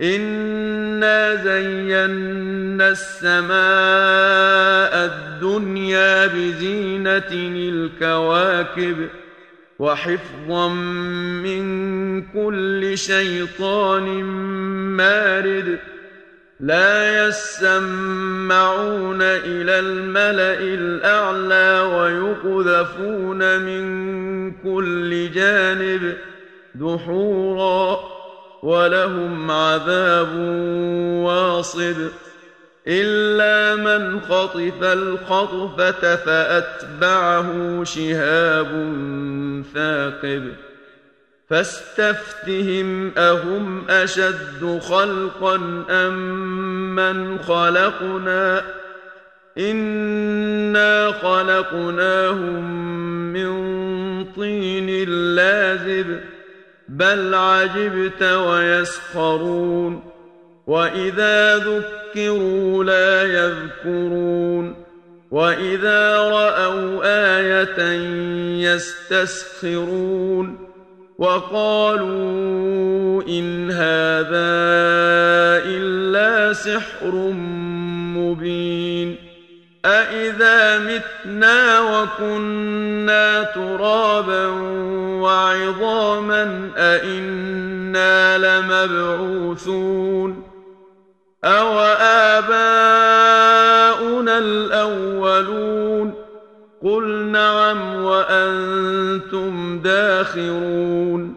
انا زينا السماء الدنيا بزينه الكواكب وحفظا من كل شيطان مارد لا يسمعون إلى الملا الاعلى ويقذفون من كل جانب دحورا ولهم عذاب واصب إلا من خطف الخطفة فأتبعه شهاب ثاقب فاستفتهم أهم أشد خلقا أم من خلقنا إنا خلقناهم من طين لازب بل عجبت ويسخرون وإذا ذكروا لا يذكرون وإذا رأوا آية يستسخرون وقالوا إن هذا إلا سحر مبين أإذا متنا وكنا ترابا وعظاما أإنا لمبعوثون أو آباؤنا الأولون قل نعم وأنتم داخرون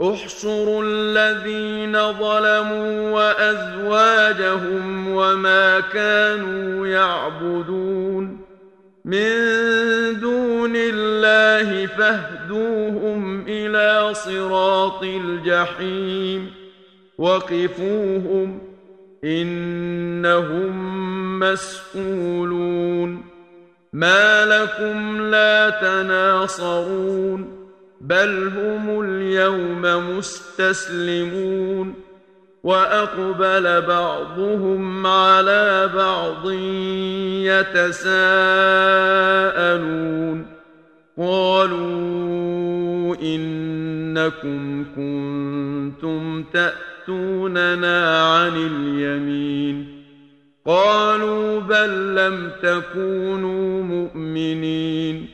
احشروا الذين ظلموا وأزواجهم وما كانوا يعبدون من دون الله فاهدوهم إلى صراط الجحيم وقفوهم إنهم مسئولون ما لكم لا تناصرون بل هم اليوم مستسلمون وأقبل بعضهم على بعض يتساءلون قالوا إنكم كنتم تأتوننا عن اليمين قالوا بل لم تكونوا مؤمنين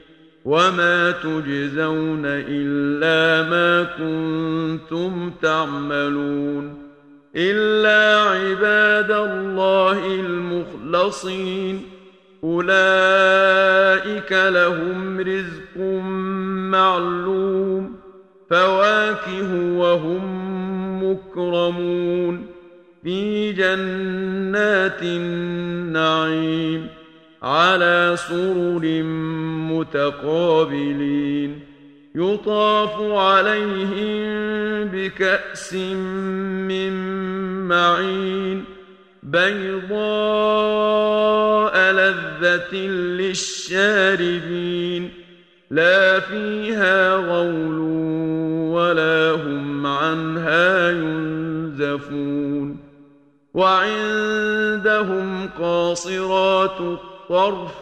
وما تجزون الا ما كنتم تعملون الا عباد الله المخلصين اولئك لهم رزق معلوم فواكه وهم مكرمون في جنات النعيم على سرر متقابلين يطاف عليهم بكأس من معين بيضاء لذة للشاربين لا فيها غول ولا هم عنها ينزفون وعندهم قاصرات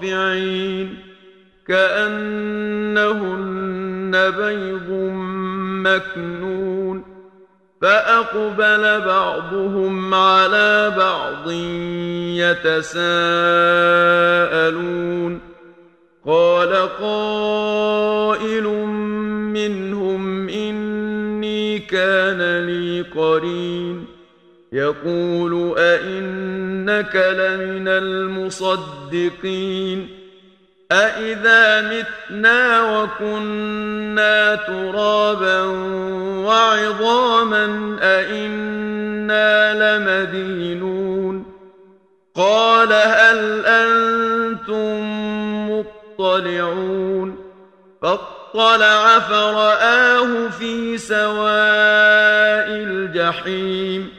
عين كأنهن بيض مكنون فأقبل بعضهم على بعض يتساءلون قال قائل منهم إني كان لي قرين يقول أئنك لمن المصدقين أإذا متنا وكنا ترابا وعظاما أئنا لمدينون قال هل أنتم مطلعون فاطلع فرآه في سواء الجحيم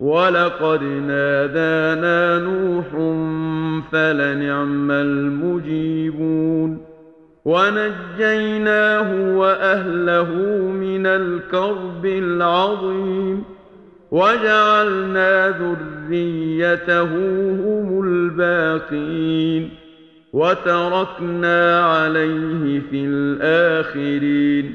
ولقد نادانا نوح فلنعم المجيبون ونجيناه وأهله من الكرب العظيم وجعلنا ذريته هم الباقين وتركنا عليه في الآخرين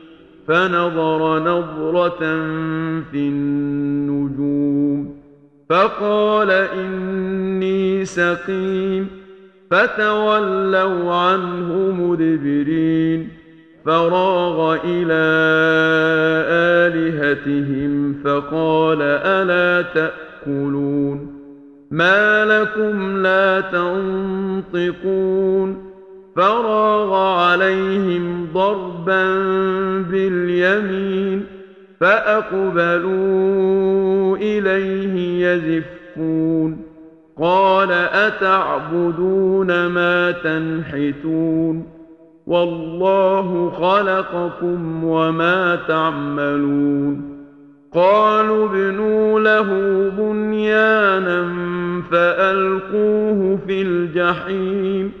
فنظر نظرة في النجوم فقال إني سقيم فتولوا عنه مدبرين فراغ إلى آلهتهم فقال ألا تأكلون؟ ما لكم لا تنطقون؟ فراغ عليهم ضربا باليمين فأقبلوا إليه يزفون قال أتعبدون ما تنحتون والله خلقكم وما تعملون قالوا ابنوا له بنيانا فألقوه في الجحيم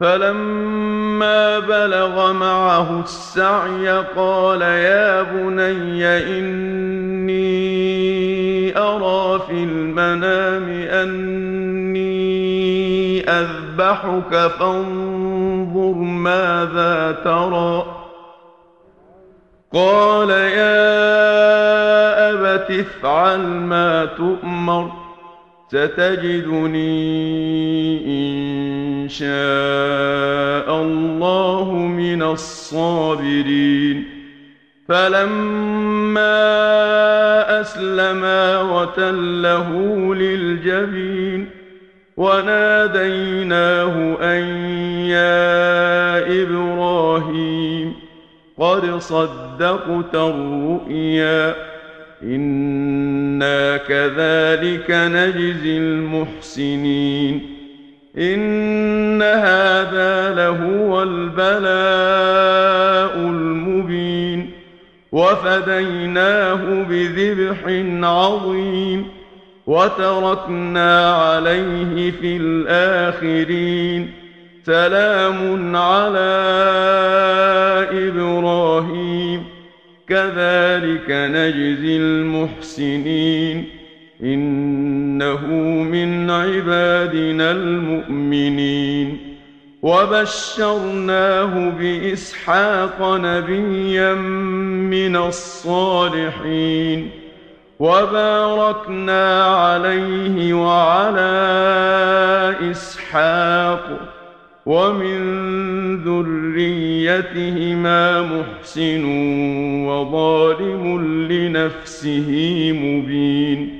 فلما بلغ معه السعي قال يا بني إني أرى في المنام أني أذبحك فانظر ماذا ترى. قال يا أبت افعل ما تؤمر ستجدني إن شاء الله من الصابرين. فلما أسلما وتله للجبين وناديناه أن يا إبراهيم قد صدقت الرؤيا إنا كذلك نجزي المحسنين. إن هذا لهو البلاء المبين وفديناه بذبح عظيم وتركنا عليه في الآخرين سلام على إبراهيم كذلك نجزي المحسنين إنه من عبادنا المؤمنين. وبشرناه بإسحاق نبيا من الصالحين. وباركنا عليه وعلى إسحاق. ومن ذريتهما محسن وظالم لنفسه مبين.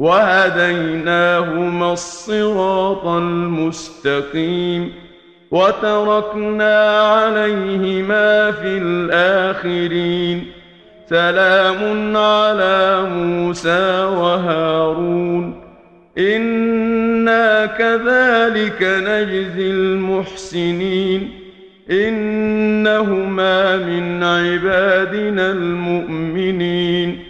وهديناهما الصراط المستقيم وتركنا عليهما في الآخرين. سلام على موسى وهارون. إنا كذلك نجزي المحسنين. إنهما من عبادنا المؤمنين.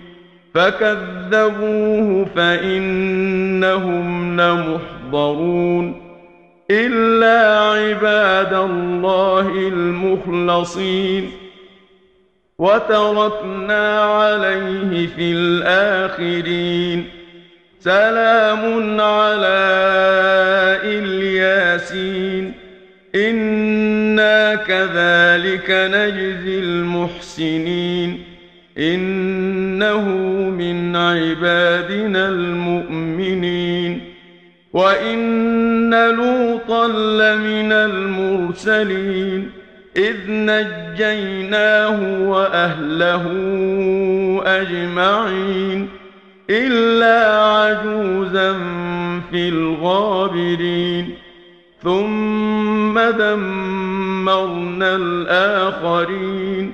فكذبوه فإنهم لمحضرون إلا عباد الله المخلصين وتركنا عليه في الآخرين سلام على الياسين إنا كذلك نجزي المحسنين إنه من عبادنا المؤمنين وإن لوطا لمن المرسلين إذ نجيناه وأهله أجمعين إلا عجوزا في الغابرين ثم دمرنا الآخرين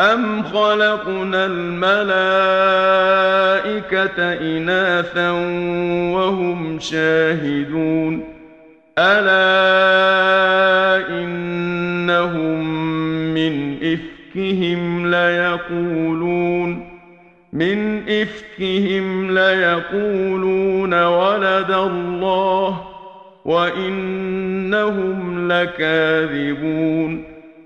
أم خلقنا الملائكة إناثا وهم شاهدون ألا إنهم من إفكهم ليقولون من إفكهم ليقولون ولد الله وإنهم لكاذبون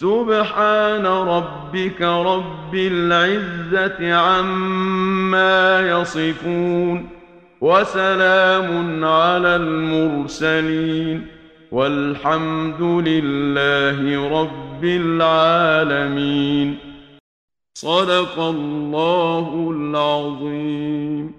سبحان ربك رب العزة عما يصفون وسلام على المرسلين والحمد لله رب العالمين صدق الله العظيم